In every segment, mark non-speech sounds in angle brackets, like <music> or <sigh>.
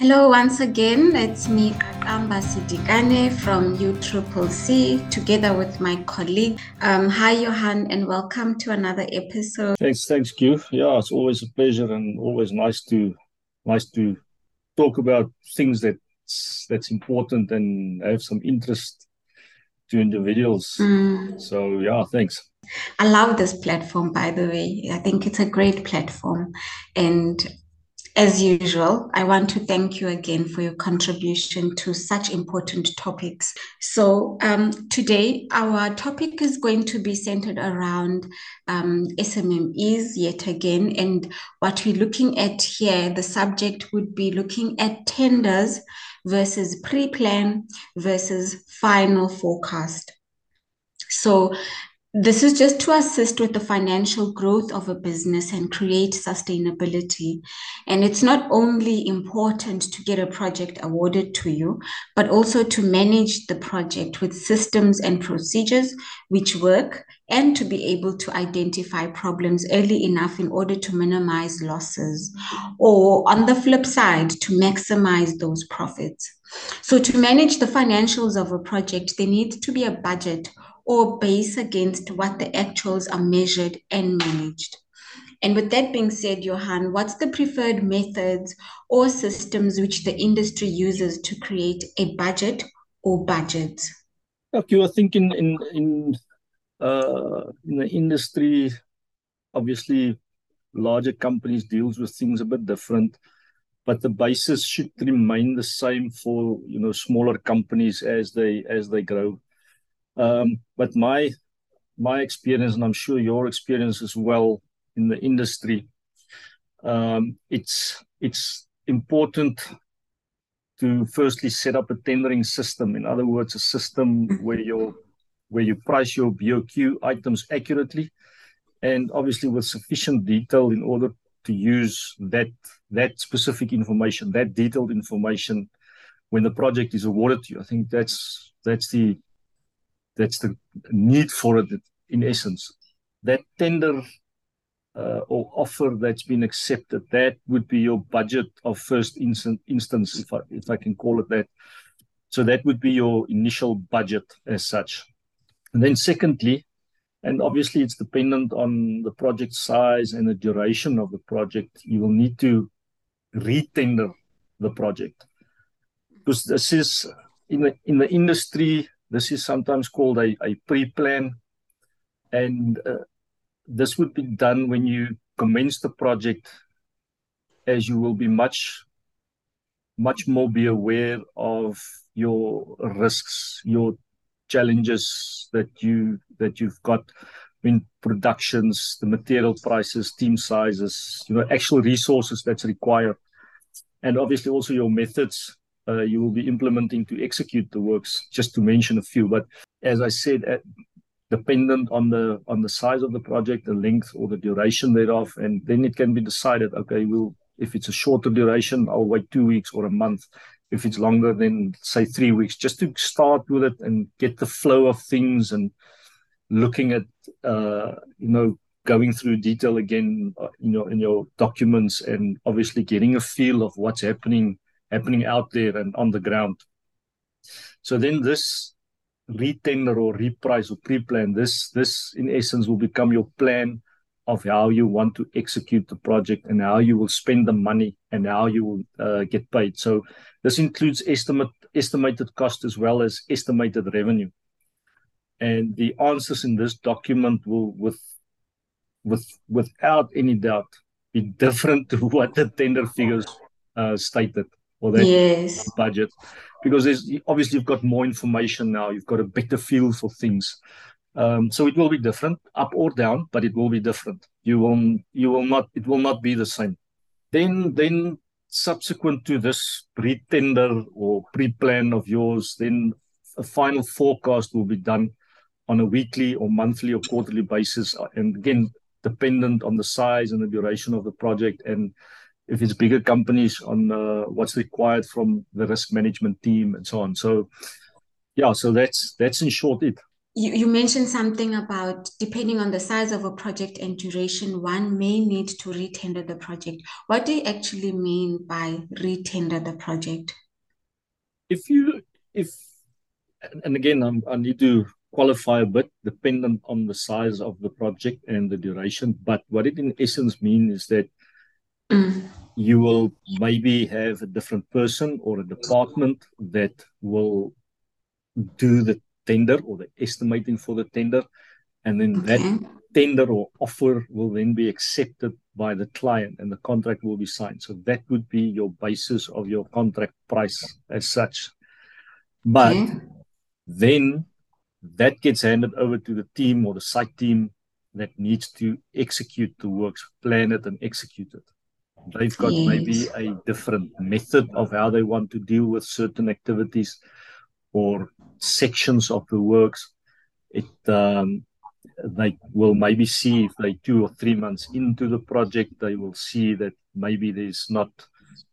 Hello, once again. It's me, Aqamba Sidikane from UCCC, together with my colleague. Um, hi, Johan, and welcome to another episode. Thanks, thanks, Q. Yeah, it's always a pleasure and always nice to nice to talk about things that that's important and have some interest to individuals. Mm. So yeah, thanks. I love this platform, by the way. I think it's a great platform, and as usual, I want to thank you again for your contribution to such important topics. So, um, today, our topic is going to be centered around um, SMMEs yet again. And what we're looking at here, the subject would be looking at tenders versus pre plan versus final forecast. So, this is just to assist with the financial growth of a business and create sustainability. And it's not only important to get a project awarded to you, but also to manage the project with systems and procedures which work and to be able to identify problems early enough in order to minimize losses. Or on the flip side, to maximize those profits. So, to manage the financials of a project, there needs to be a budget or base against what the actuals are measured and managed. And with that being said, Johan, what's the preferred methods or systems which the industry uses to create a budget or budgets? Okay, I think in in in, uh, in the industry, obviously, larger companies deals with things a bit different, but the basis should remain the same for you know smaller companies as they as they grow. Um, but my my experience, and I'm sure your experience as well in the industry, um, it's it's important to firstly set up a tendering system. In other words, a system where you where you price your BOQ items accurately, and obviously with sufficient detail in order to use that that specific information, that detailed information, when the project is awarded to you. I think that's that's the that's the need for it in essence. That tender uh, or offer that's been accepted, that would be your budget of first instance, if I, if I can call it that. So that would be your initial budget as such. And then secondly, and obviously it's dependent on the project size and the duration of the project, you will need to retender the project. Because this is in the in the industry, this is sometimes called a, a pre-plan. And uh, this would be done when you commence the project as you will be much, much more be aware of your risks, your challenges that you that you've got in productions, the material prices, team sizes, you know, actual resources that's required, and obviously also your methods uh, you will be implementing to execute the works, just to mention a few. But as I said, uh, dependent on the on the size of the project, the length or the duration thereof, and then it can be decided. Okay, we'll if it's a shorter duration, I'll wait two weeks or a month. If it's longer, then say three weeks, just to start with it and get the flow of things and looking at uh, you know going through detail again uh, you know in your documents and obviously getting a feel of what's happening happening out there and on the ground. So then this retender or reprice or pre-plan, this this in essence will become your plan of how you want to execute the project and how you will spend the money and how you will uh, get paid. So this includes estimate estimated cost as well as estimated revenue. And the answers in this document will, with with without any doubt, be <laughs> different to what the tender figures uh, stated or that yes. budget because there's obviously you've got more information now. You've got a better feel for things. Um, so it will be different up or down but it will be different. You will you will not it will not be the same. Then then subsequent to this pre-tender or pre-plan of yours then a final forecast will be done on a weekly or monthly or quarterly basis. And again dependent on the size and the duration of the project and if it's bigger companies on uh, what's required from the risk management team and so on. So, yeah, so that's that's in short it. you, you mentioned something about depending on the size of a project and duration, one may need to retender the project. What do you actually mean by retender the project? If you, if, and again, I'm, I need to qualify a bit dependent on the size of the project and the duration. But what it in essence means is that mm. you will maybe have a different person or a department that will do the tender or the estimating for the tender. And then okay. that tender or offer will then be accepted by the client and the contract will be signed. So that would be your basis of your contract price as such. But okay. then that gets handed over to the team or the site team that needs to execute the works, plan it and execute it. They've got yes. maybe a different method of how they want to deal with certain activities or sections of the works. It um, they will maybe see if they two or three months into the project, they will see that maybe there's not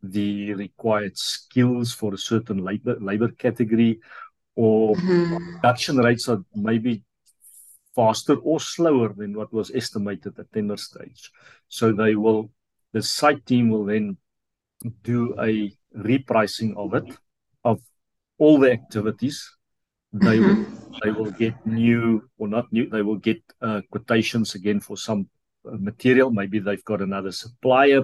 the required skills for a certain labor labor category, or mm-hmm. production rates are maybe faster or slower than what was estimated at tender stage. So they will the site team will then do a repricing of it of all the activities. They will <laughs> they will get new or not new they will get uh, quotations again for some uh, material. Maybe they've got another supplier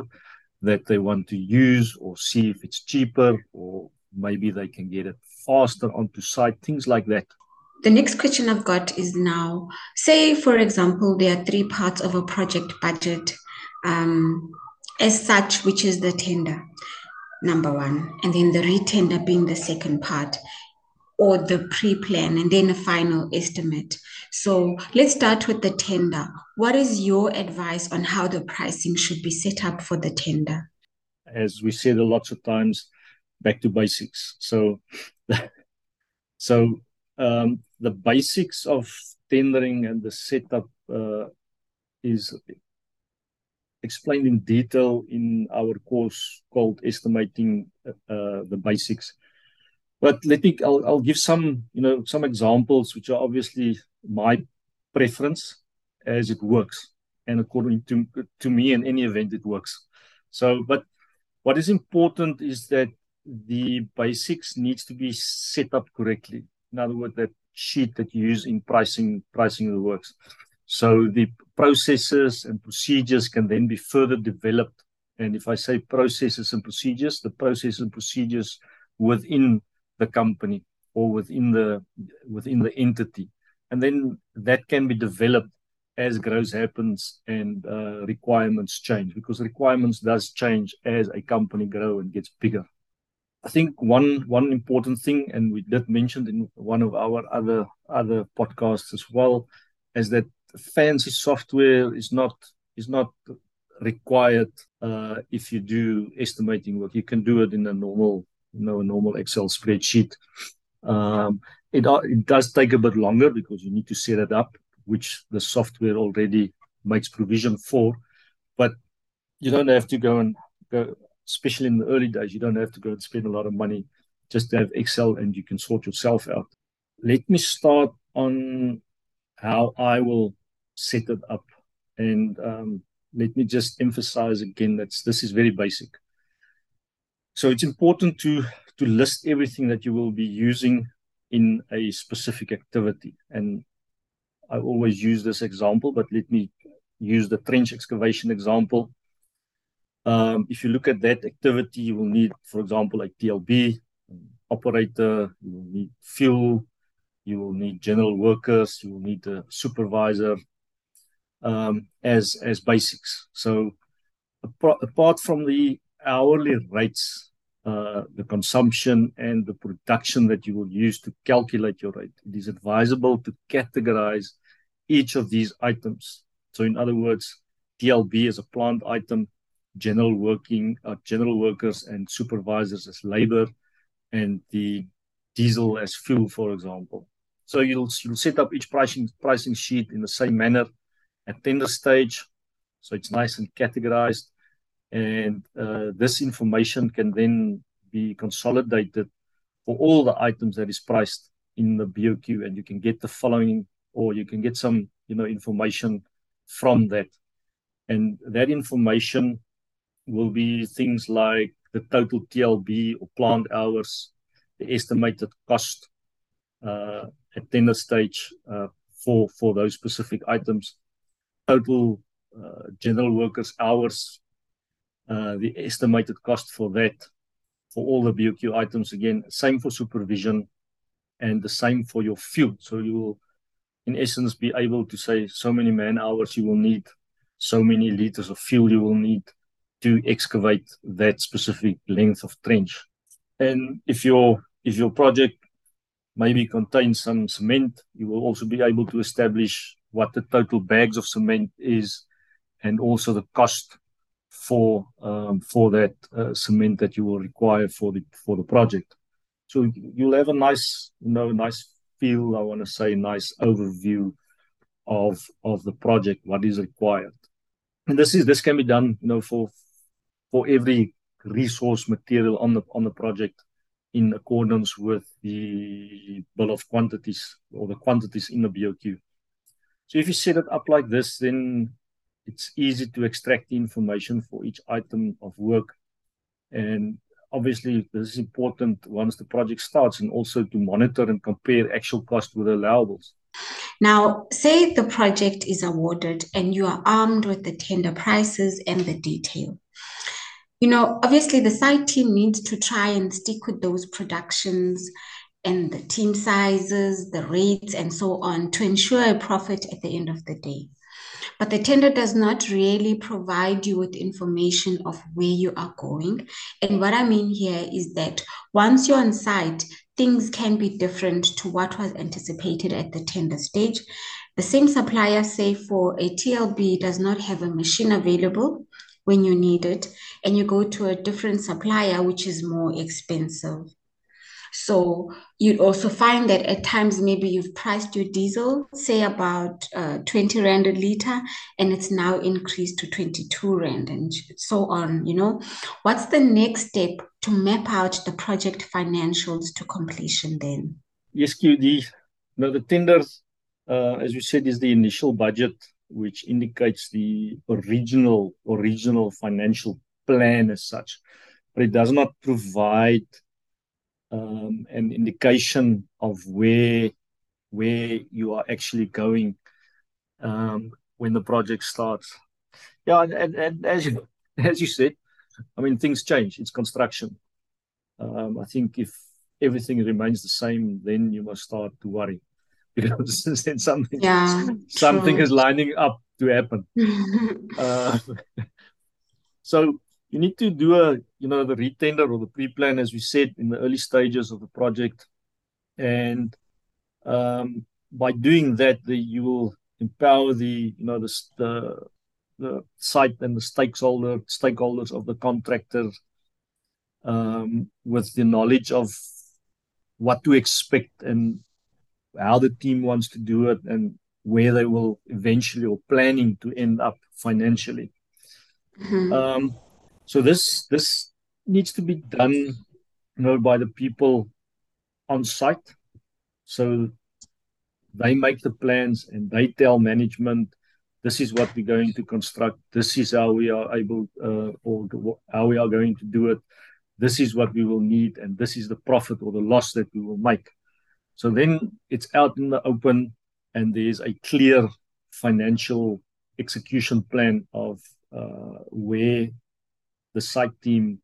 that they want to use or see if it's cheaper or maybe they can get it faster onto site things like that. The next question i've got is now say for example there are three parts of a project budget. Um, as such which is the tender number one and then the retender being the second part or the pre-plan and then a final estimate. So let's start with the tender. What is your advice on how the pricing should be set up for the tender? As we said a lots of times, back to basics. So, <laughs> so um, the basics of tendering and the setup uh, is explained in detail in our course called estimating uh, the basics but let me, I'll, I'll give some, you know, some examples which are obviously my preference as it works. And according to, to me, in any event, it works. So, but what is important is that the basics needs to be set up correctly. In other words, that sheet that you use in pricing pricing the works. So the processes and procedures can then be further developed. And if I say processes and procedures, the processes and procedures within the company or within the within the entity and then that can be developed as growth happens and uh, requirements change because requirements does change as a company grow and gets bigger i think one one important thing and we did mention in one of our other other podcasts as well is that fancy software is not is not required uh, if you do estimating work you can do it in a normal you know, normal Excel spreadsheet. Um, it, uh, it does take a bit longer because you need to set it up, which the software already makes provision for. But you don't have to go and go, especially in the early days, you don't have to go and spend a lot of money just to have Excel and you can sort yourself out. Let me start on how I will set it up. And um, let me just emphasize again that this is very basic. So it's important to to list everything that you will be using in a specific activity. And I always use this example, but let me use the trench excavation example. Um, if you look at that activity, you will need, for example, a TLB, operator, you will need fuel, you will need general workers, you will need a supervisor um, as, as basics. So apart from the hourly rates, uh, the consumption and the production that you will use to calculate your rate. It is advisable to categorize each of these items. So, in other words, TLB as a plant item, general working, uh, general workers and supervisors as labor, and the diesel as fuel, for example. So you'll you'll set up each pricing pricing sheet in the same manner at tender stage, so it's nice and categorized. And uh, this information can then be consolidated for all the items that is priced in the BOQ and you can get the following or you can get some you know information from that. And that information will be things like the total TLB or plant hours, the estimated cost uh, at tender stage uh, for for those specific items, total uh, general workers hours, uh, the estimated cost for that, for all the BOQ items again, same for supervision, and the same for your fuel. So you will, in essence, be able to say so many man hours you will need, so many liters of fuel you will need to excavate that specific length of trench. And if your if your project maybe contains some cement, you will also be able to establish what the total bags of cement is, and also the cost for um, for that uh, cement that you will require for the for the project. So you'll have a nice, you know, nice feel. I want to say, nice overview of of the project, what is required, and this is this can be done, you know, for for every resource material on the on the project in accordance with the bill of quantities or the quantities in the BOQ. So if you set it up like this, then it's easy to extract the information for each item of work. And obviously, this is important once the project starts and also to monitor and compare actual cost with allowables. Now, say the project is awarded and you are armed with the tender prices and the detail. You know, obviously, the site team needs to try and stick with those productions and the team sizes, the rates, and so on to ensure a profit at the end of the day. But the tender does not really provide you with information of where you are going. And what I mean here is that once you're on site, things can be different to what was anticipated at the tender stage. The same supplier, say for a TLB, does not have a machine available when you need it, and you go to a different supplier, which is more expensive. So you'd also find that at times maybe you've priced your diesel, say about uh, 20 rand a liter, and it's now increased to 22 rand and so on. You know, what's the next step to map out the project financials to completion then? Yes, QD. Now the tenders, uh, as you said, is the initial budget, which indicates the original original financial plan as such, but it does not provide um, an indication of where where you are actually going um, when the project starts. Yeah, and, and, and as you <laughs> as you said, I mean things change. It's construction. Um, I think if everything remains the same, then you must start to worry <laughs> because then something yeah, <laughs> something true. is lining up to happen. uh, so you need to do a you know the retender or the pre-plan as we said in the early stages of the project and um, by doing that the, you will empower the you know the, the the site and the stakeholder stakeholders of the contractor um, with the knowledge of what to expect and how the team wants to do it and where they will eventually or planning to end up financially. Mm-hmm. Um, so this this needs to be done, you know, by the people on site. So they make the plans and they tell management this is what we're going to construct. This is how we are able, uh, or how we are going to do it. This is what we will need, and this is the profit or the loss that we will make. So then it's out in the open, and there's a clear financial execution plan of uh, where the site team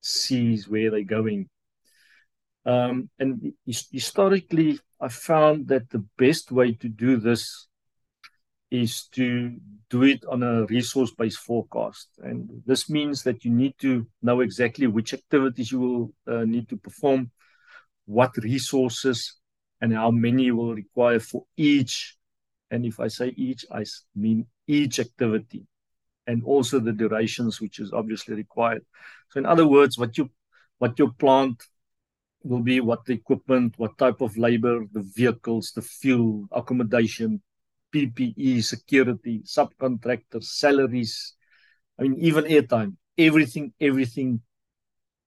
sees where they're going. Um, and historically, I found that the best way to do this is to do it on a resource based forecast. And this means that you need to know exactly which activities you will uh, need to perform, what resources, and how many you will require for each. And if I say each, I mean each activity and also the durations which is obviously required. So in other words, what you what your plant will be, what the equipment, what type of labor, the vehicles, the fuel, accommodation, PPE, security, subcontractors, salaries, I mean even airtime, everything, everything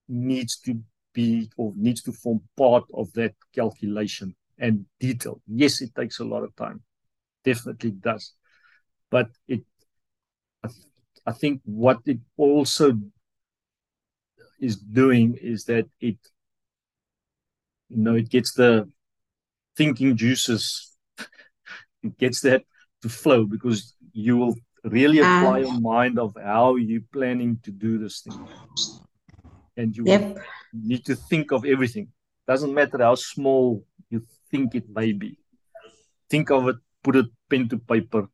needs to be or needs to form part of that calculation and detail. Yes, it takes a lot of time. Definitely does. But it I think what it also is doing is that it you know it gets the thinking juices <laughs> it gets that to flow because you will really ah. apply your mind of how you're planning to do this thing and you yep. need to think of everything doesn't matter how small you think it may be think of it put it pen to paper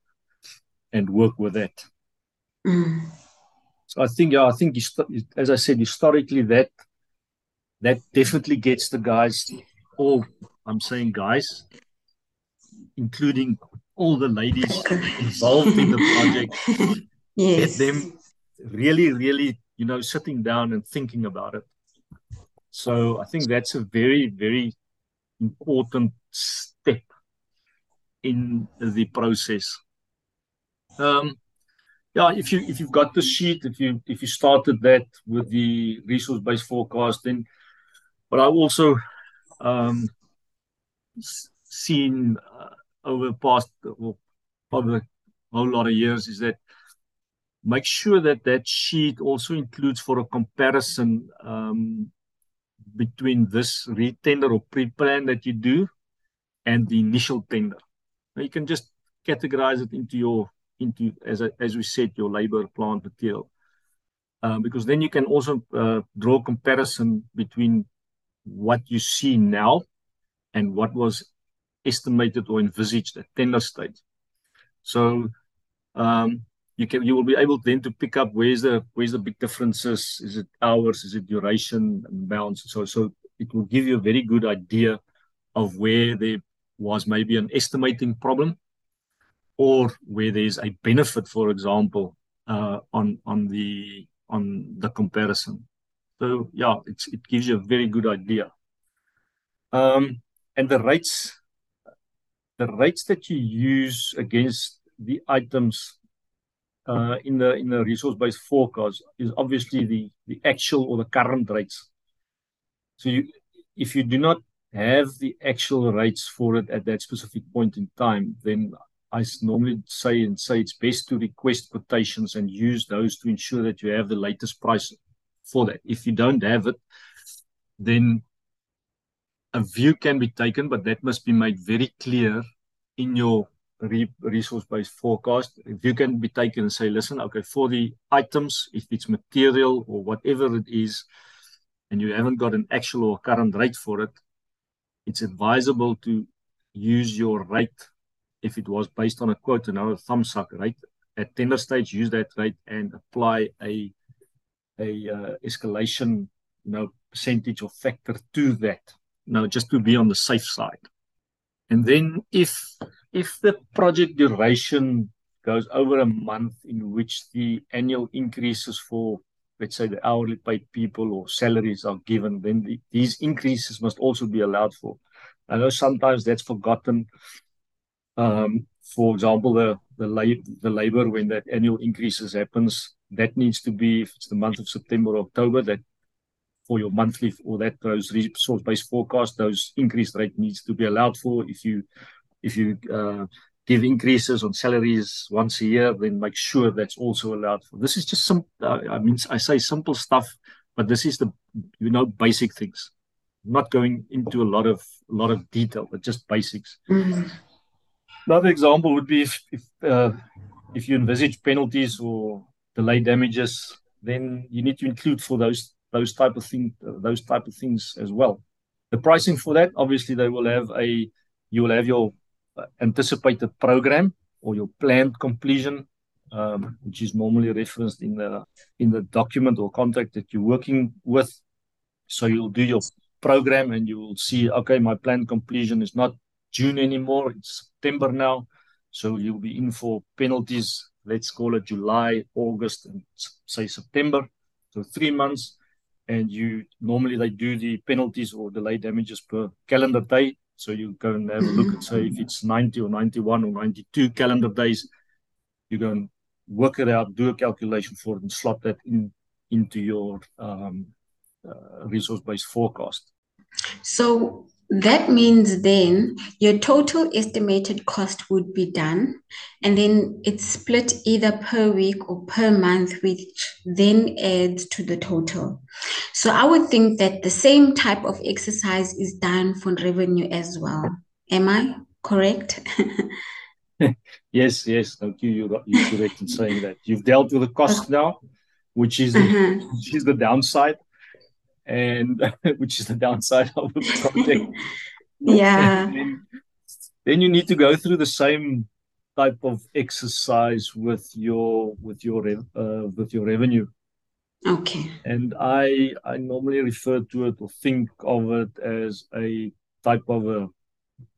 and work with that mm. so i think yeah i think as i said historically that that definitely gets the guys all i'm saying guys including all the ladies involved in the project <laughs> yes. get them really really you know sitting down and thinking about it so i think that's a very very important step in the process um yeah if you if you've got the sheet if you if you started that with the resource based forecasting, but i've also um seen uh, over the past well, probably a whole lot of years is that make sure that that sheet also includes for a comparison um, between this retender or pre-plan that you do and the initial tender. Now you can just categorize it into your into as a, as we said your labor plant material uh, because then you can also uh, draw comparison between what you see now and what was estimated or envisaged at tender stage. So um, you can you will be able then to pick up where's the where's the big differences. Is it hours? Is it duration and bounds? So so it will give you a very good idea of where there was maybe an estimating problem or where there's a benefit, for example, uh, on on the on the comparison. So yeah, it gives you a very good idea. Um, and the rates the rates that you use against the items uh, in the in the resource-based forecast is obviously the the actual or the current rates. So you, if you do not have the actual rates for it at that specific point in time, then I normally say and say it's best to request quotations and use those to ensure that you have the latest price for that. If you don't have it, then a view can be taken, but that must be made very clear in your re resource-based forecast. A view can be taken and say, listen, okay, for the items, if it's material or whatever it is, and you haven't got an actual or current rate for it, it's advisable to use your rate if it was based on a quote, another thumb suck rate. At tender stage, use that rate and apply a a uh, escalation, you know, percentage or factor to that now just to be on the safe side. And then if if the project duration goes over a month in which the annual increases for let's say the hourly paid people or salaries are given, then the, these increases must also be allowed for. I know sometimes that's forgotten. Um, for example, the the, lab, the labor when that annual increases happens, that needs to be if it's the month of September or October, that for your monthly or that those resource-based forecast, those increased rate needs to be allowed for. If you if you uh, give increases on salaries once a year, then make sure that's also allowed for. This is just some. Uh, I mean, I say simple stuff, but this is the you know basic things. Not going into a lot of a lot of detail, but just basics. Another example would be if if, uh, if you envisage penalties or delay damages, then you need to include for those those type of things, those type of things as well. The pricing for that, obviously, they will have a you will have your uh, anticipated program or your planned completion, um, which is normally referenced in the in the document or contract that you're working with. So you'll do your program and you will see, okay, my planned completion is not June anymore; it's September now. So you'll be in for penalties. Let's call it July, August, and say September. So three months and you normally they do the penalties or delay damages per calendar day. So you go and have a look and say if it's 90 or 91 or 92 calendar days, you go and work it out, do a calculation for it, and slot that in into your um, uh, resource-based forecast. So that means then your total estimated cost would be done, and then it's split either per week or per month, which then adds to the total. So I would think that the same type of exercise is done for revenue as well. Am I correct? <laughs> yes, yes. Thank you. You're, you're correct in saying that. You've dealt with the cost now, which is uh-huh. which is the downside and <laughs> which is the downside of the <laughs> project. yeah. Then, then, you need to go through the same type of exercise with your with your uh, with your revenue. Okay. And I I normally refer to it or think of it as a type of a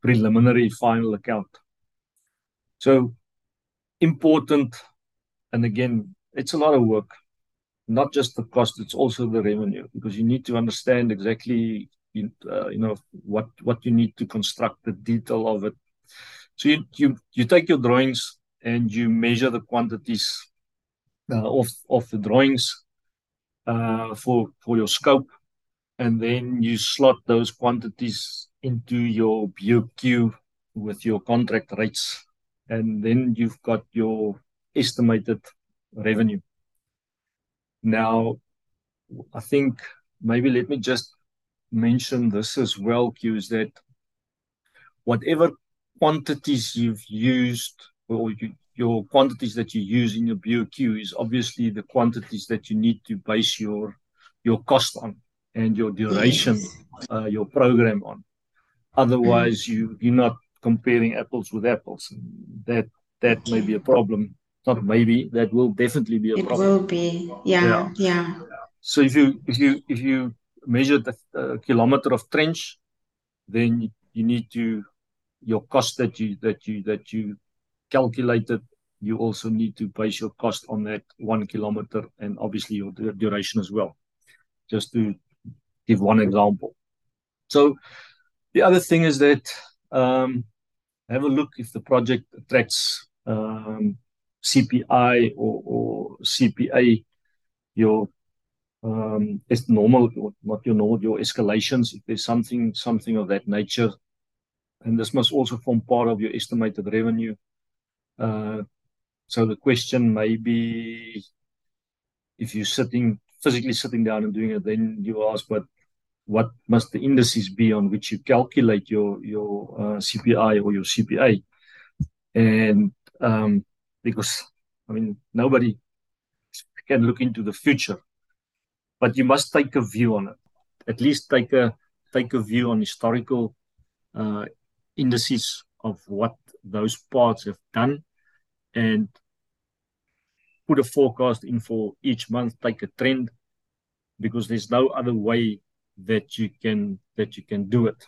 preliminary final account. So important, and again, it's a lot of work not just the cost, it's also the revenue, because you need to understand exactly, uh, you know, what what you need to construct, the detail of it. So you you you take your drawings and you measure the quantities uh, of of the drawings uh, for for your scope, and then you slot those quantities into your BOQ with your contract rates, and then you've got your estimated revenue. Now, I think maybe let me just mention this as well, Q, is that whatever quantities you've used or you, your quantities that you use in your BOQ is obviously the quantities that you need to base your your cost on and your duration, yes. uh, your program on. Otherwise, you you're not comparing apples with apples. That that may be a problem not maybe that will definitely be a it problem. will be. Yeah, yeah. yeah. So if you if you if you measure the uh, kilometer of trench then you need to your cost that you that you that you calculated you also need to base your cost on that one kilometer and obviously your duration as well. Just to give one example. So the other thing is that um, have a look if the project attracts um, CPI or, or CPA, your um, it's normal, not your normal, your escalations. If there's something, something of that nature, and this must also form part of your estimated revenue. Uh, so the question may be, if you're sitting physically sitting down and doing it, then you ask, what what must the indices be on which you calculate your your uh, CPI or your CPA? And um, because I mean nobody can look into the future, but you must take a view on it. At least take a take a view on historical uh, indices of what those parts have done, and put a forecast in for each month. Take a trend, because there's no other way that you can that you can do it.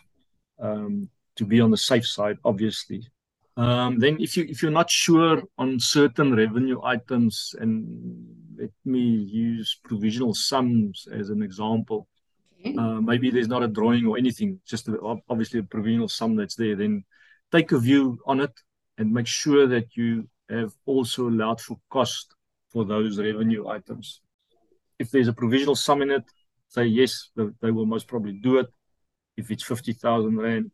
Um, to be on the safe side, obviously, um, then if you if you're not sure on certain revenue items, and let me use provisional sums as an example. Uh, maybe there's not a drawing or anything, just a, obviously a provisional sum that's there. Then take a view on it and make sure that you have also allowed for cost for those revenue items. If there's a provisional sum in it, say yes, they will most probably do it. If it's 50,000 Rand,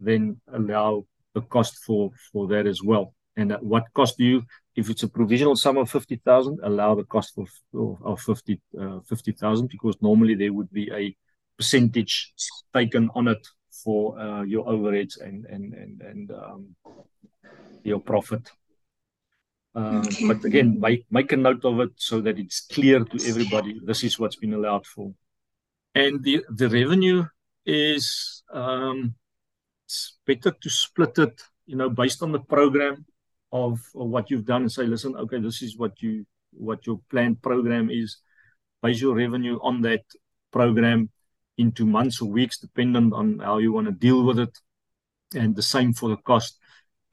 then allow the cost for for that as well. And what cost do you, if it's a provisional sum of 50,000, allow the cost of, of 50, uh, 50,000 because normally there would be a percentage taken on it for uh, your overheads and, and, and, and um, your profit. Um, okay. But again, make, make a note of it so that it's clear to everybody this is what's been allowed for. And the, the revenue is um, it's better to split it, you know, based on the program of, of what you've done and say, listen, okay, this is what you what your planned program is. Base your revenue on that program into months or weeks, dependent on how you want to deal with it. And the same for the cost.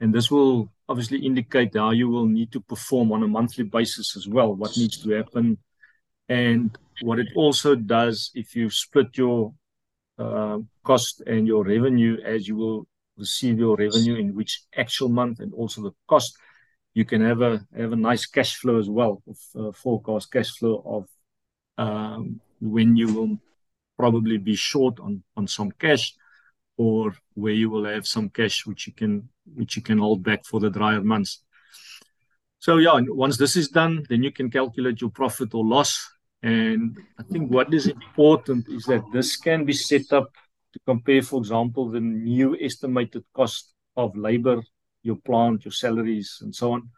And this will obviously indicate how you will need to perform on a monthly basis as well, what needs to happen. And what it also does, if you split your cost and your revenue as you will receive your revenue in which actual month and also the cost you can have a have a nice cash flow as well of uh, forecast cash flow of um, when you will probably be short on, on some cash or where you will have some cash which you can which you can hold back for the drier months. So yeah, once this is done, then you can calculate your profit or loss. And I think what is important is that this can be set up to compare, for example, the new estimated cost of labor, your plant, your salaries, and so on,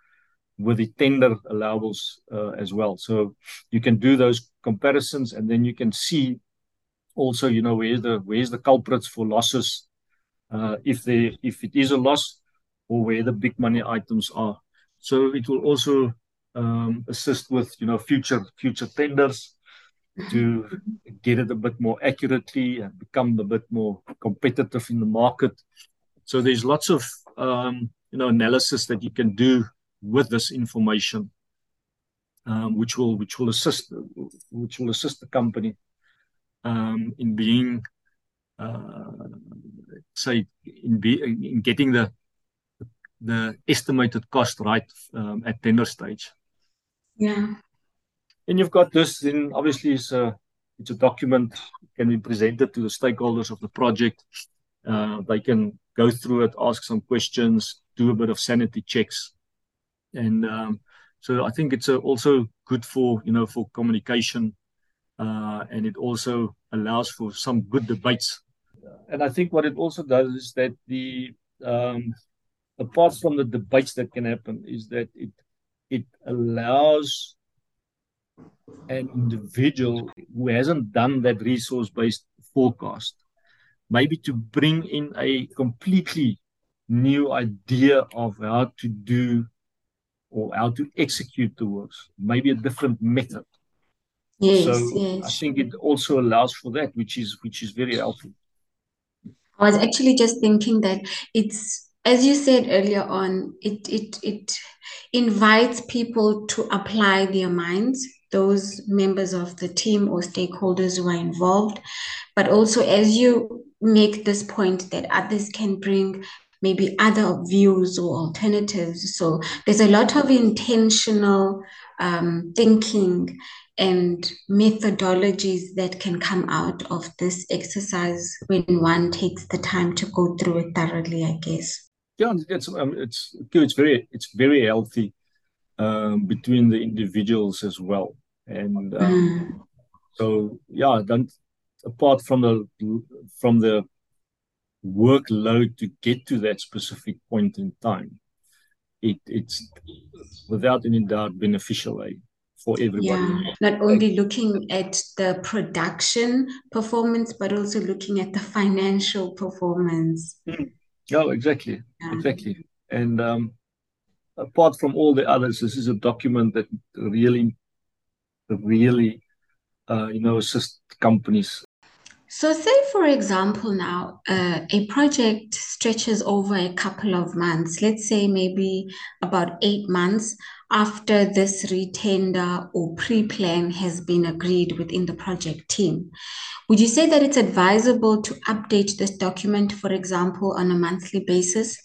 with the tender allowables uh, as well. So you can do those comparisons, and then you can see also, you know, where's the where's the culprits for losses, uh, if they if it is a loss, or where the big money items are. So it will also um, assist with you know future future tenders to get it a bit more accurately and become a bit more competitive in the market. So there's lots of um, you know analysis that you can do with this information, um, which will which will assist which will assist the company um, in being uh, say in be in getting the the estimated cost right um, at tender stage. Yeah. And you've got this, then obviously it's a, it's a document can be presented to the stakeholders of the project. Uh, they can go through it, ask some questions, do a bit of sanity checks. And um, so I think it's a, also good for, you know, for communication. Uh, and it also allows for some good debates. And I think what it also does is that the, um, apart from the debates that can happen, is that it it allows an individual who hasn't done that resource based forecast maybe to bring in a completely new idea of how to do or how to execute the works, maybe a different method. Yes, so yes. I think it also allows for that, which is which is very helpful. I was actually just thinking that it's as you said earlier on, it it it invites people to apply their minds, those members of the team or stakeholders who are involved, but also as you make this point that others can bring maybe other views or alternatives. So there's a lot of intentional um, thinking and methodologies that can come out of this exercise when one takes the time to go through it thoroughly, I guess yeah, it's um, it's it's very it's very healthy um, between the individuals as well, and um, mm. so yeah, then apart from the from the workload to get to that specific point in time, it it's without any doubt beneficial. Eh? for everybody. Yeah, not only looking at the production performance, but also looking at the financial performance. Mm. Oh, exactly, yeah. exactly. And um, apart from all the others, this is a document that really, really, uh, you know, assist companies. So, say for example, now uh, a project stretches over a couple of months. Let's say maybe about eight months after this retender or pre-plan has been agreed within the project team. Would you say that it's advisable to update this document, for example, on a monthly basis?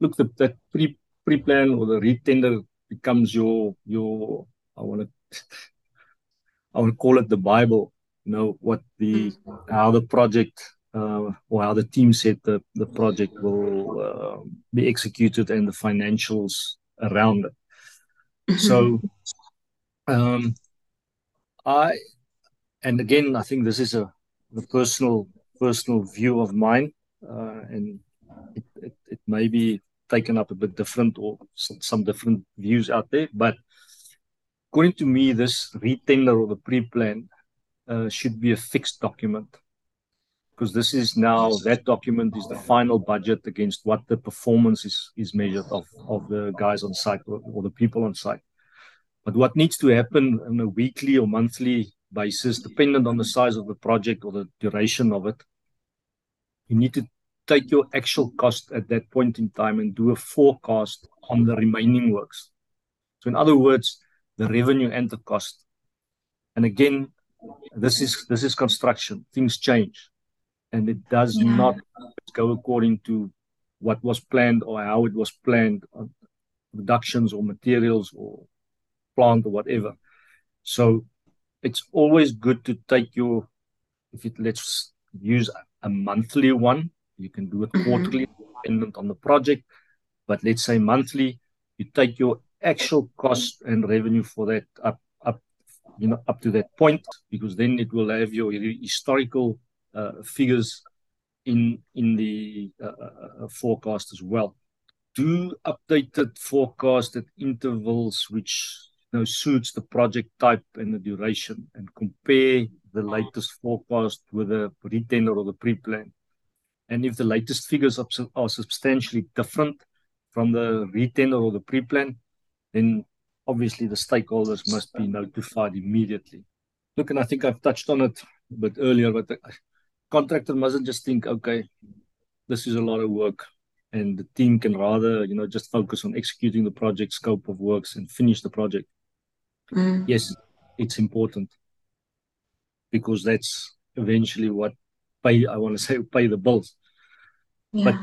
Look, the, that pre pre-plan or the retender becomes your your I want to <laughs> I to call it the Bible. You know what the mm. how the project uh, or how the team said the the project will uh, be executed and the financials around it. Mm-hmm. So, um, I and again, I think this is a, a personal personal view of mine, uh, and it, it, it, may be taken up a bit different or some, some different views out there. But according to me, this retender or the pre-plan uh, should be a fixed document because this is now that document is the final budget against what the performance is is measured of of the guys on site or, or the people on site. But what needs to happen on a weekly or monthly basis, dependent on the size of the project or the duration of it. You need to take your actual cost at that point in time and do a forecast on the remaining works. So, in other words, the revenue and the cost. And again, this is this is construction. Things change, and it does yeah. not go according to what was planned or how it was planned, reductions or materials or plant or whatever. So it's always good to take your if it let's use a monthly one, you can do it mm-hmm. quarterly, dependent on the project. But let's say monthly, you take your actual cost and revenue for that up, up, you know, up to that point, because then it will have your historical uh, figures in in the uh, uh, uh forecast as well. Do updated forecast at intervals which you know, suits the project type and the duration, and compare the latest forecast with the retender or the pre-plan. And if the latest figures are substantially different from the retender or the pre-plan, then obviously the stakeholders must be notified immediately. Look, and I think I've touched on it a bit earlier, but contractor mustn't just think, okay, this is a lot of work, and the team can rather, you know, just focus on executing the project scope of works and finish the project. Mm. Yes, it's important because that's eventually what pay I want to say <laughs> pay the bills. Yeah. But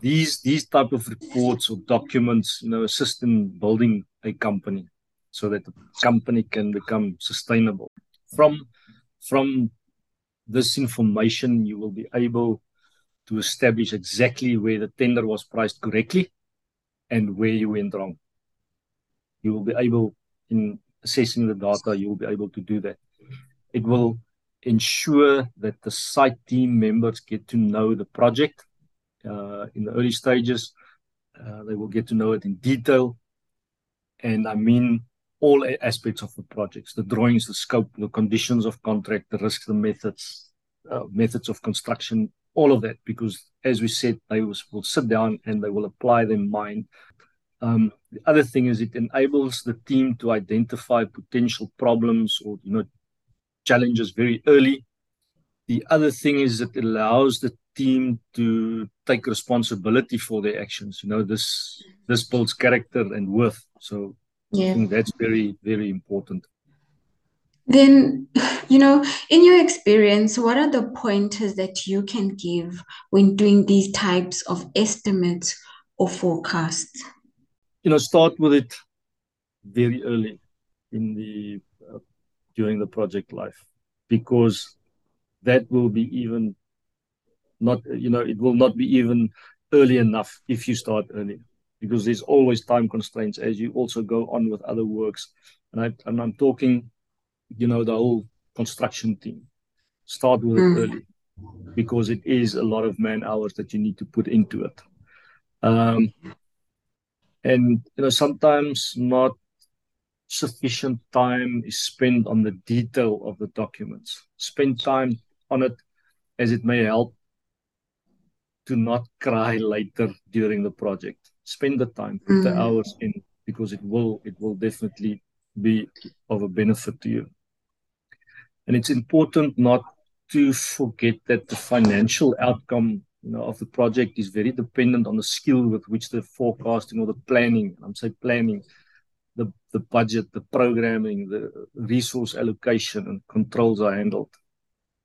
these these type of reports or documents, you know, assist in building a company so that the company can become sustainable. From from this information, you will be able to establish exactly where the tender was priced correctly and where you went wrong. You will be able, in assessing the data, you will be able to do that. It will ensure that the site team members get to know the project uh, in the early stages. Uh, they will get to know it in detail. And I mean all aspects of the projects, the drawings, the scope, the conditions of contract, the risks, the methods, uh, methods of construction, all of that, because as we said, they will, will sit down and they will apply their mind. Um, the other thing is it enables the team to identify potential problems or you know challenges very early. The other thing is it allows the team to take responsibility for their actions. You know, this this builds character and worth. So yeah. I think that's very, very important. Then, <sighs> you know, in your experience, what are the pointers that you can give when doing these types of estimates or forecasts? You know, start with it very early in the uh, during the project life because that will be even not you know it will not be even early enough if you start early because there's always time constraints as you also go on with other works and, I, and i'm talking you know the whole construction team start with mm. it early because it is a lot of man hours that you need to put into it um, and you know sometimes not sufficient time is spent on the detail of the documents spend time on it as it may help to not cry <laughs> later during the project. Spend the time, put mm. the hours in because it will it will definitely be of a benefit to you. And it's important not to forget that the financial outcome you know, of the project is very dependent on the skill with which the forecasting or the planning, I'm saying planning, the, the budget, the programming, the resource allocation and controls are handled.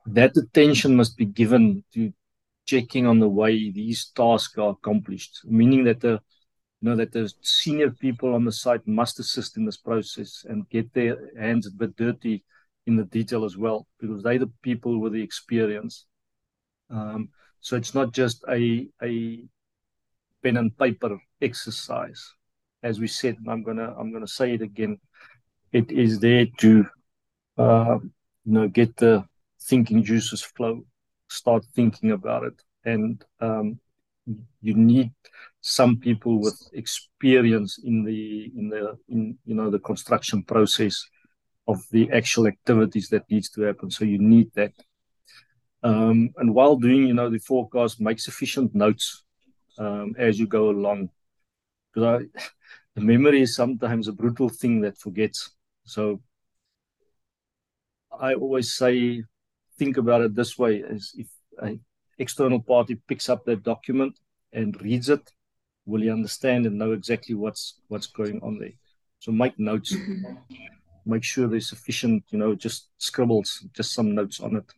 That attention must be given to checking on the way these tasks are accomplished, meaning that the know that the senior people on the site must assist in this process and get their hands a bit dirty in the detail as well, because they're the people with the experience. Um, so it's not just a a pen and paper exercise, as we said. I'm gonna I'm gonna say it again. It is there to uh, you know get the thinking juices flow start thinking about it. And um, you need some people with experience in the in the in you know the construction process of the actual activities that needs to happen. So you need that. Um, and while doing you know the forecast, make sufficient notes um, as you go along. Because <laughs> the memory is sometimes a brutal thing that forgets. So I always say think about it this way: as if an external party picks up that document and reads it, will he understand and know exactly what's what's going on there? So make notes. Mm-hmm. Make sure there's sufficient, you know, just scribbles, just some notes on it.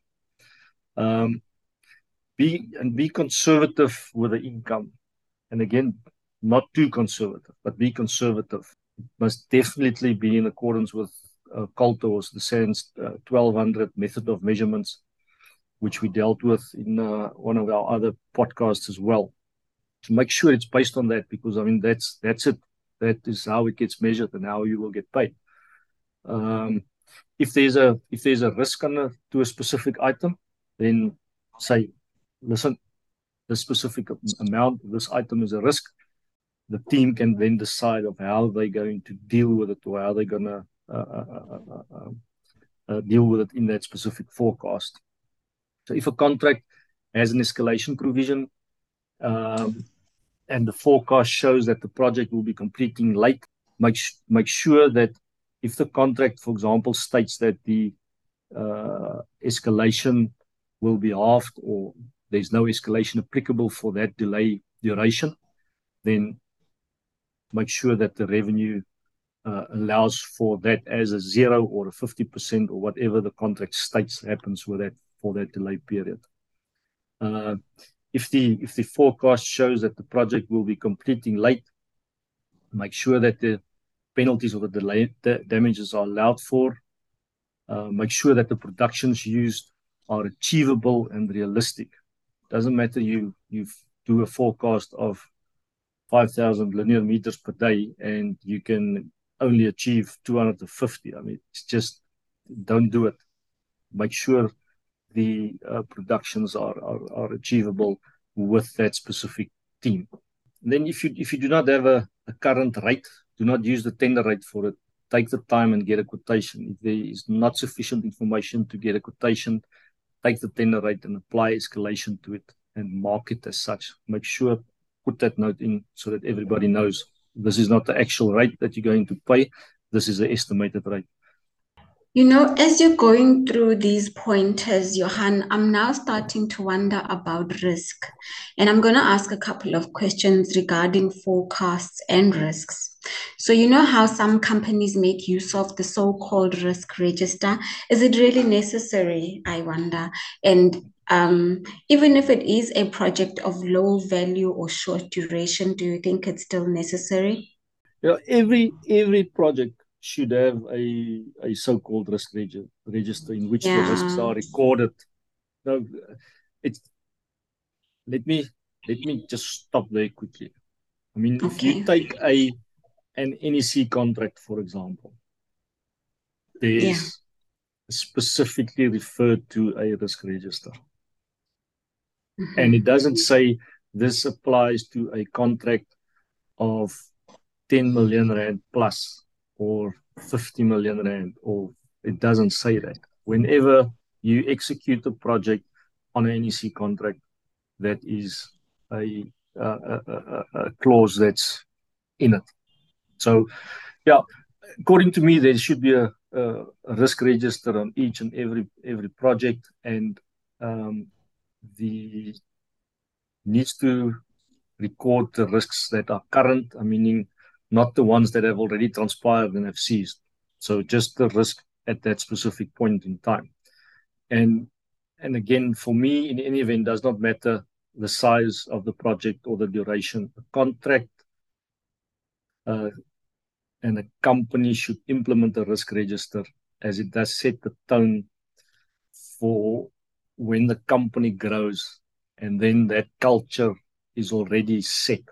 Um, be and be conservative with the income. And again, not too conservative, but be conservative. It must definitely be in accordance with uh, COLTO's, the SANS uh, 1200 method of measurements which we dealt with in uh, one of our other podcasts as well. To make sure it's based on that, because I mean that's that's it. That is how it gets measured and how you will get paid. Um, if there's a if there's a risk on a, to a specific item, then say, listen, the specific amount of this item is a risk. The team can then decide of how they're going to deal with it or how they're going to uh uh uh, uh, uh, uh, deal with it in that specific forecast. So if a contract has an escalation provision um, and the forecast shows that the project will be completing late, make, make sure that if the contract, for example, states that the escalation will be halved or there's no escalation applicable for that delay duration, then make sure that the revenue uh, allows for that as a zero or a 50% or whatever the contract states happens with that for that delay period. Uh, if the if the forecast shows that the project will be completing late, make sure that the penalties or the damages are allowed for. Uh, make sure that the productions used are achievable and realistic. Doesn't matter you you do a forecast of 5,000 linear meters per day and you can only achieve 250. I mean, it's just don't do it. Make sure the uh, productions are, are, are achievable with that specific team. And then if you if you do not have a, a current rate, do not use the tender rate for it. Take the time and get a quotation. If there is not sufficient information to get a quotation, take the tender rate and apply escalation to it and mark it as such. Make sure put that note in so that everybody knows this is not the actual rate that you're going to pay. This is the estimated rate. You know, as you're going through these pointers, Johan, I'm now starting to wonder about risk. And I'm going to ask a couple of questions regarding forecasts and risks. So, you know how some companies make use of the so called risk register? Is it really necessary? I wonder. And um, even if it is a project of low value or short duration, do you think it's still necessary? Yeah, every every project should have a, a so-called risk reg- register in which yeah. the risks are recorded. Now, it's let me let me just stop there quickly. I mean, okay. if you take a an NEC contract, for example, there's yeah. specifically referred to a risk register. Mm-hmm. And it doesn't say this applies to a contract of 10 million rand plus or 50 million rand, or it doesn't say that. Whenever you execute a project on an NEC contract, that is a, a, a, a clause that's in it. So, yeah, according to me, there should be a, a, risk register on each and every every project, and um, the needs to record the risks that are current, meaning not the ones that have already transpired and have ceased. So just the risk at that specific point in time. And and again, for me, in any event, does not matter the size of the project or the duration. A contract uh, and a company should implement a risk register as it does set the tone for when the company grows and then that culture is already set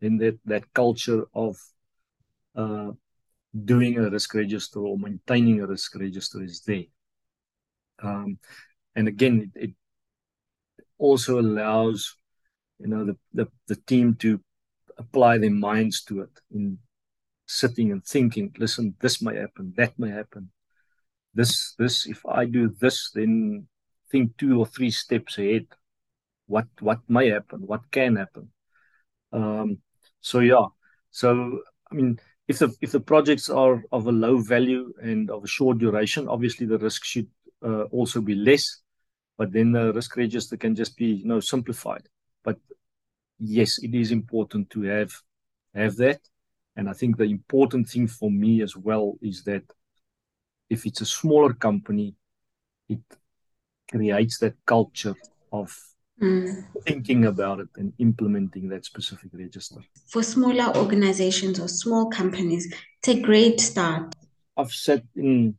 then that that culture of doing a risk register or maintaining a risk register is there. Um, and again it, it, also allows you know the, the the team to apply their minds to it in sitting and thinking listen this may happen that may happen. This this if i do this then think two or three steps ahead. What what may happen what can happen. Um, so yeah so i mean if the if the projects are of a low value and of a short duration obviously the risk should uh, also be less but then the risk register can just be you know simplified. But yes it is important to have have that. And i think the important thing for me as well is that if it's a smaller company it creates that culture of mm. thinking about it and implementing that specific register. For smaller organizations or small companies, it's a great start. I've sat in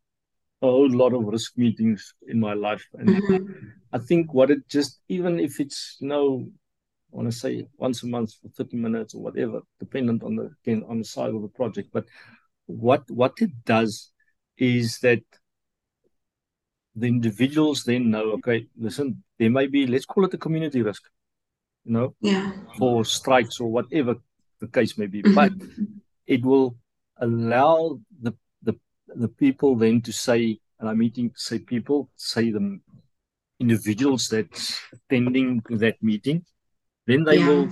a whole lot of risk meetings in my life, and mm-hmm. I think what it just even if it's you know I want to say once a month for 30 minutes or whatever, dependent on the again on the side of the project. But what what it does is that the individuals then know, okay, listen, there may be, let's call it a community risk, you know, yeah. for strikes or whatever the case may be. Mm-hmm. But it will allow the, the the people then to say, and I'm meeting say people, say the individuals that's attending that meeting, then they yeah. will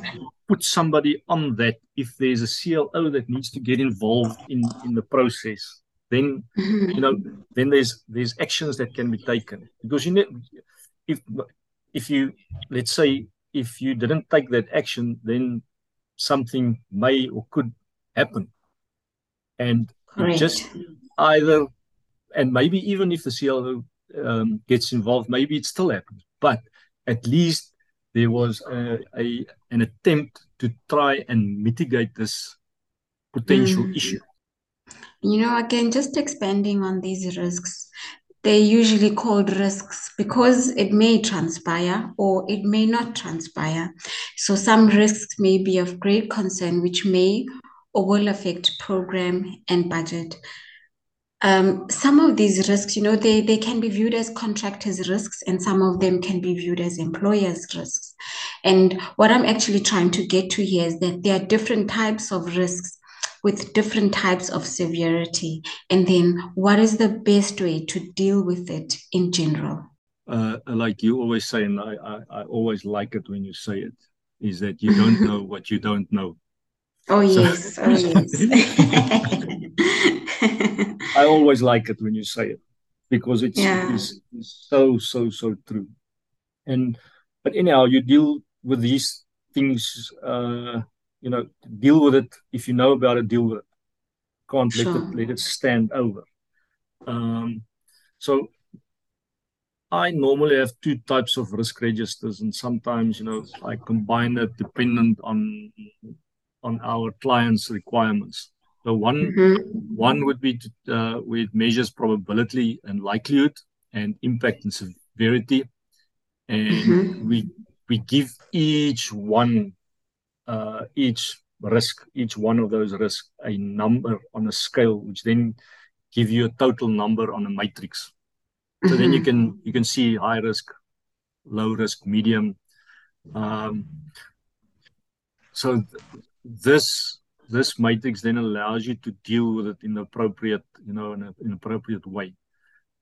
put somebody on that if there's a CLO that needs to get involved in, in the process. Then mm-hmm. you know, then there's there's actions that can be taken because you know, if if you let's say if you didn't take that action, then something may or could happen, and just either, and maybe even if the CLO um, gets involved, maybe it still happens, but at least there was a, a an attempt to try and mitigate this potential mm. issue. You know, again, just expanding on these risks, they're usually called risks because it may transpire or it may not transpire. So some risks may be of great concern, which may or will affect program and budget. Um, some of these risks, you know, they, they can be viewed as contractors' risks, and some of them can be viewed as employers' risks. And what I'm actually trying to get to here is that there are different types of risks with different types of severity, and then what is the best way to deal with it in general? Uh, like you always say, and I, I, I always like it when you say it, is that you don't <laughs> know what you don't know. Oh, yes. <laughs> oh, yes. <laughs> I always like it when you say it because it's, yeah. it's, it's so so so true. And but anyhow, you deal with these things. Uh, you know, deal with it if you know about it. Deal with it. Can't sure. let it let it stand over. Um, so I normally have two types of risk registers, and sometimes you know I combine it dependent on on our clients' requirements. So one mm-hmm. one would be to, uh, where it measures probability and likelihood and impact and severity, and mm-hmm. we we give each one uh, each risk each one of those risks a number on a scale, which then give you a total number on a matrix. So mm-hmm. then you mm-hmm. can you can see high risk, low risk, medium. Um, so th- this this matrix then allows you to deal with it in the appropriate, you know, in an appropriate way.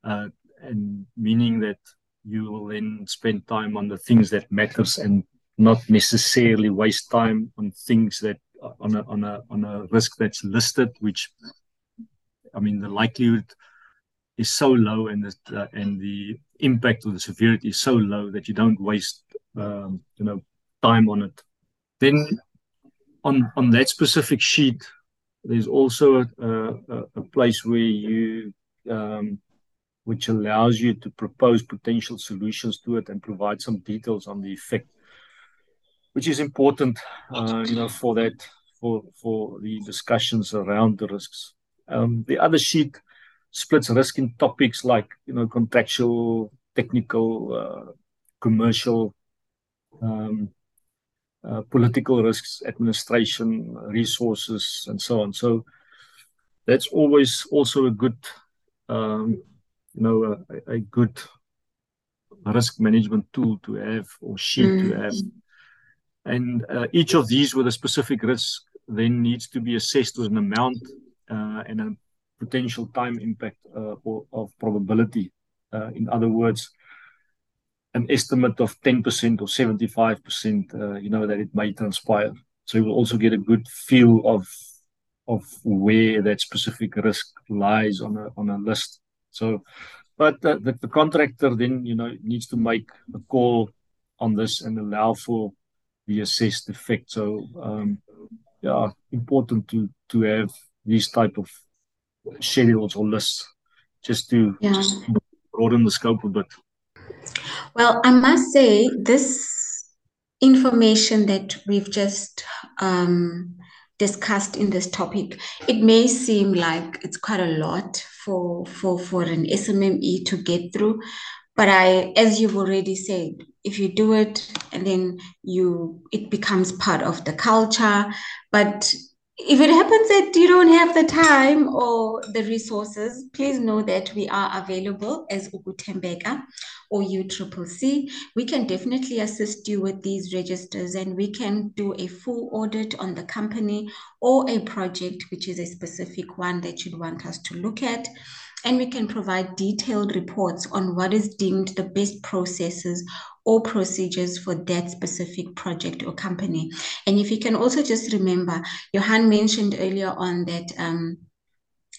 Uh, and meaning that you will then spend time on the things that matters and not necessarily waste time on things that on a on a on a risk that's listed, which I mean the likelihood is so low and the uh, and the impact of the severity is so low that you don't waste um, you know time on it. Then on on that specific sheet, there's also a, a, a place where you um, which allows you to propose potential solutions to it and provide some details on the effect, which is important, uh, you know, for that for for the discussions around the risks. Um, the other sheet splits risk in topics like you know contractual, technical, uh, commercial, um, uh, political risks, administration, resources, and so on. So that's always also a good, um, you know, a, a, good risk management tool to have or sheet mm. to have. And uh, each of these with a specific risk then needs to be assessed with an amount uh, and a potential time impact uh, or, of probability. Uh, in other words, an estimate of 10% or 75%, uh, you know, that it may transpire. So you will also get a good feel of of where that specific risk lies on a on a list. So, but the, the, the contractor then you know needs to make a call on this and allow for the assessed effect. So, um, yeah, important to to have these type of schedules or lists just to yeah. just broaden the scope a bit. Well, I must say, this information that we've just um, discussed in this topic, it may seem like it's quite a lot for, for, for an SMME to get through, but I, as you've already said, if you do it and then you, it becomes part of the culture. But if it happens that you don't have the time or the resources, please know that we are available as Ukutembeka or UCCC. We can definitely assist you with these registers and we can do a full audit on the company or a project, which is a specific one that you'd want us to look at and we can provide detailed reports on what is deemed the best processes or procedures for that specific project or company. And if you can also just remember, Johan mentioned earlier on that um,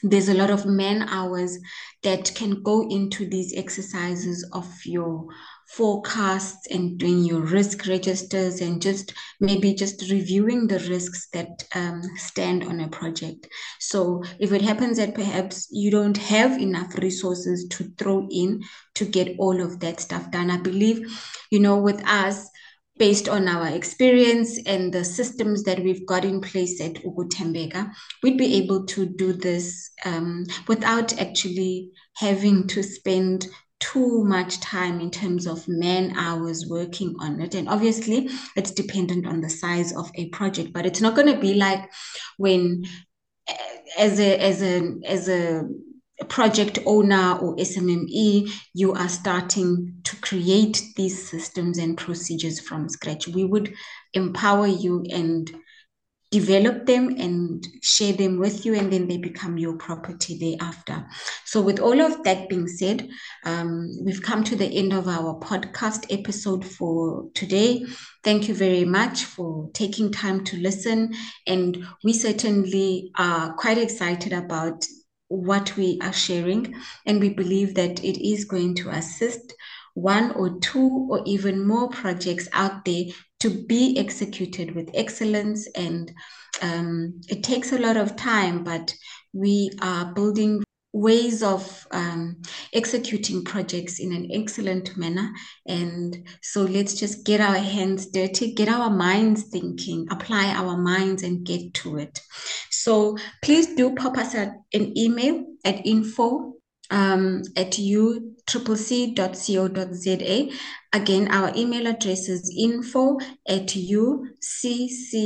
there's a lot of man hours that can go into these exercises of your forecasts and doing your risk registers and just maybe just reviewing the risks that um, stand on a project. So if it happens that perhaps you don't have enough resources to throw in to get all of that stuff done, I believe, you know, with us, based on our experience and the systems that we've got in place at Ukutembeka, we'd be able to do this um, without actually having to spend too much time in terms of man hours working on it. And obviously, it's dependent on the size of a project, but it's not going to be like when eh, as a as a as a project owner or SMME, you are starting to create these systems and procedures from scratch. We would empower you and develop them and share them with you, and then they become your property thereafter. So, with all of that being said, um, we've come to the end of our podcast episode for today. Thank you very much for taking time to listen, and we certainly are quite excited about what we are sharing, and we believe that it is going to assist one or two or even more projects out there to be executed with excellence. And um, it takes a lot of time, but we are building ways of um, executing projects in an excellent manner. And so let's just get our hands dirty, get our minds thinking, apply our minds and get to it. So please do pop us an email at info um, at uccc.co.za. Again, our email address is info at uccc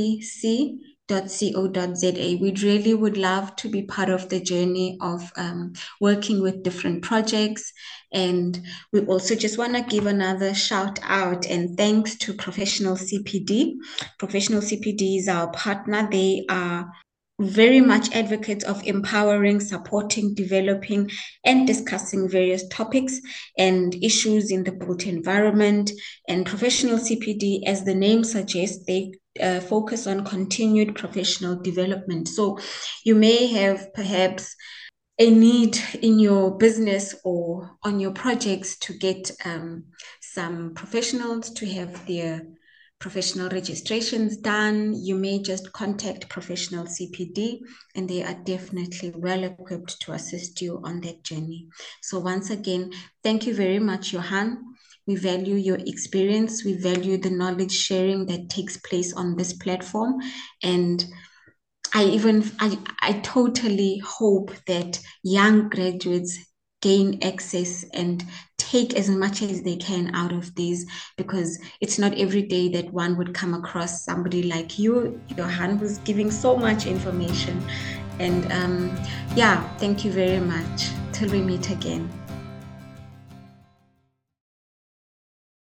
co.za. We really would love to be part of the journey of um, working with different projects. And we also just want to give another shout out and thanks to Professional CPD. Professional CPD is our partner. They are very much advocates of empowering, supporting, developing, and discussing various topics and issues in the built environment. And professional CPD, as the name suggests, they uh, focus on continued professional development. So you may have perhaps a need in your business or on your projects to get um, some professionals to have their professional registrations done. You may just contact professional CPD and they are definitely well equipped to assist you on that journey. So once again, thank you very much, Johan. We value your experience. We value the knowledge sharing that takes place on this platform. And I even, I, I totally hope that young graduates gain access and take as much as they can out of these because it's not every day that one would come across somebody like you, Johan, who's giving so much information. And um, yeah, thank you very much. Till we meet again.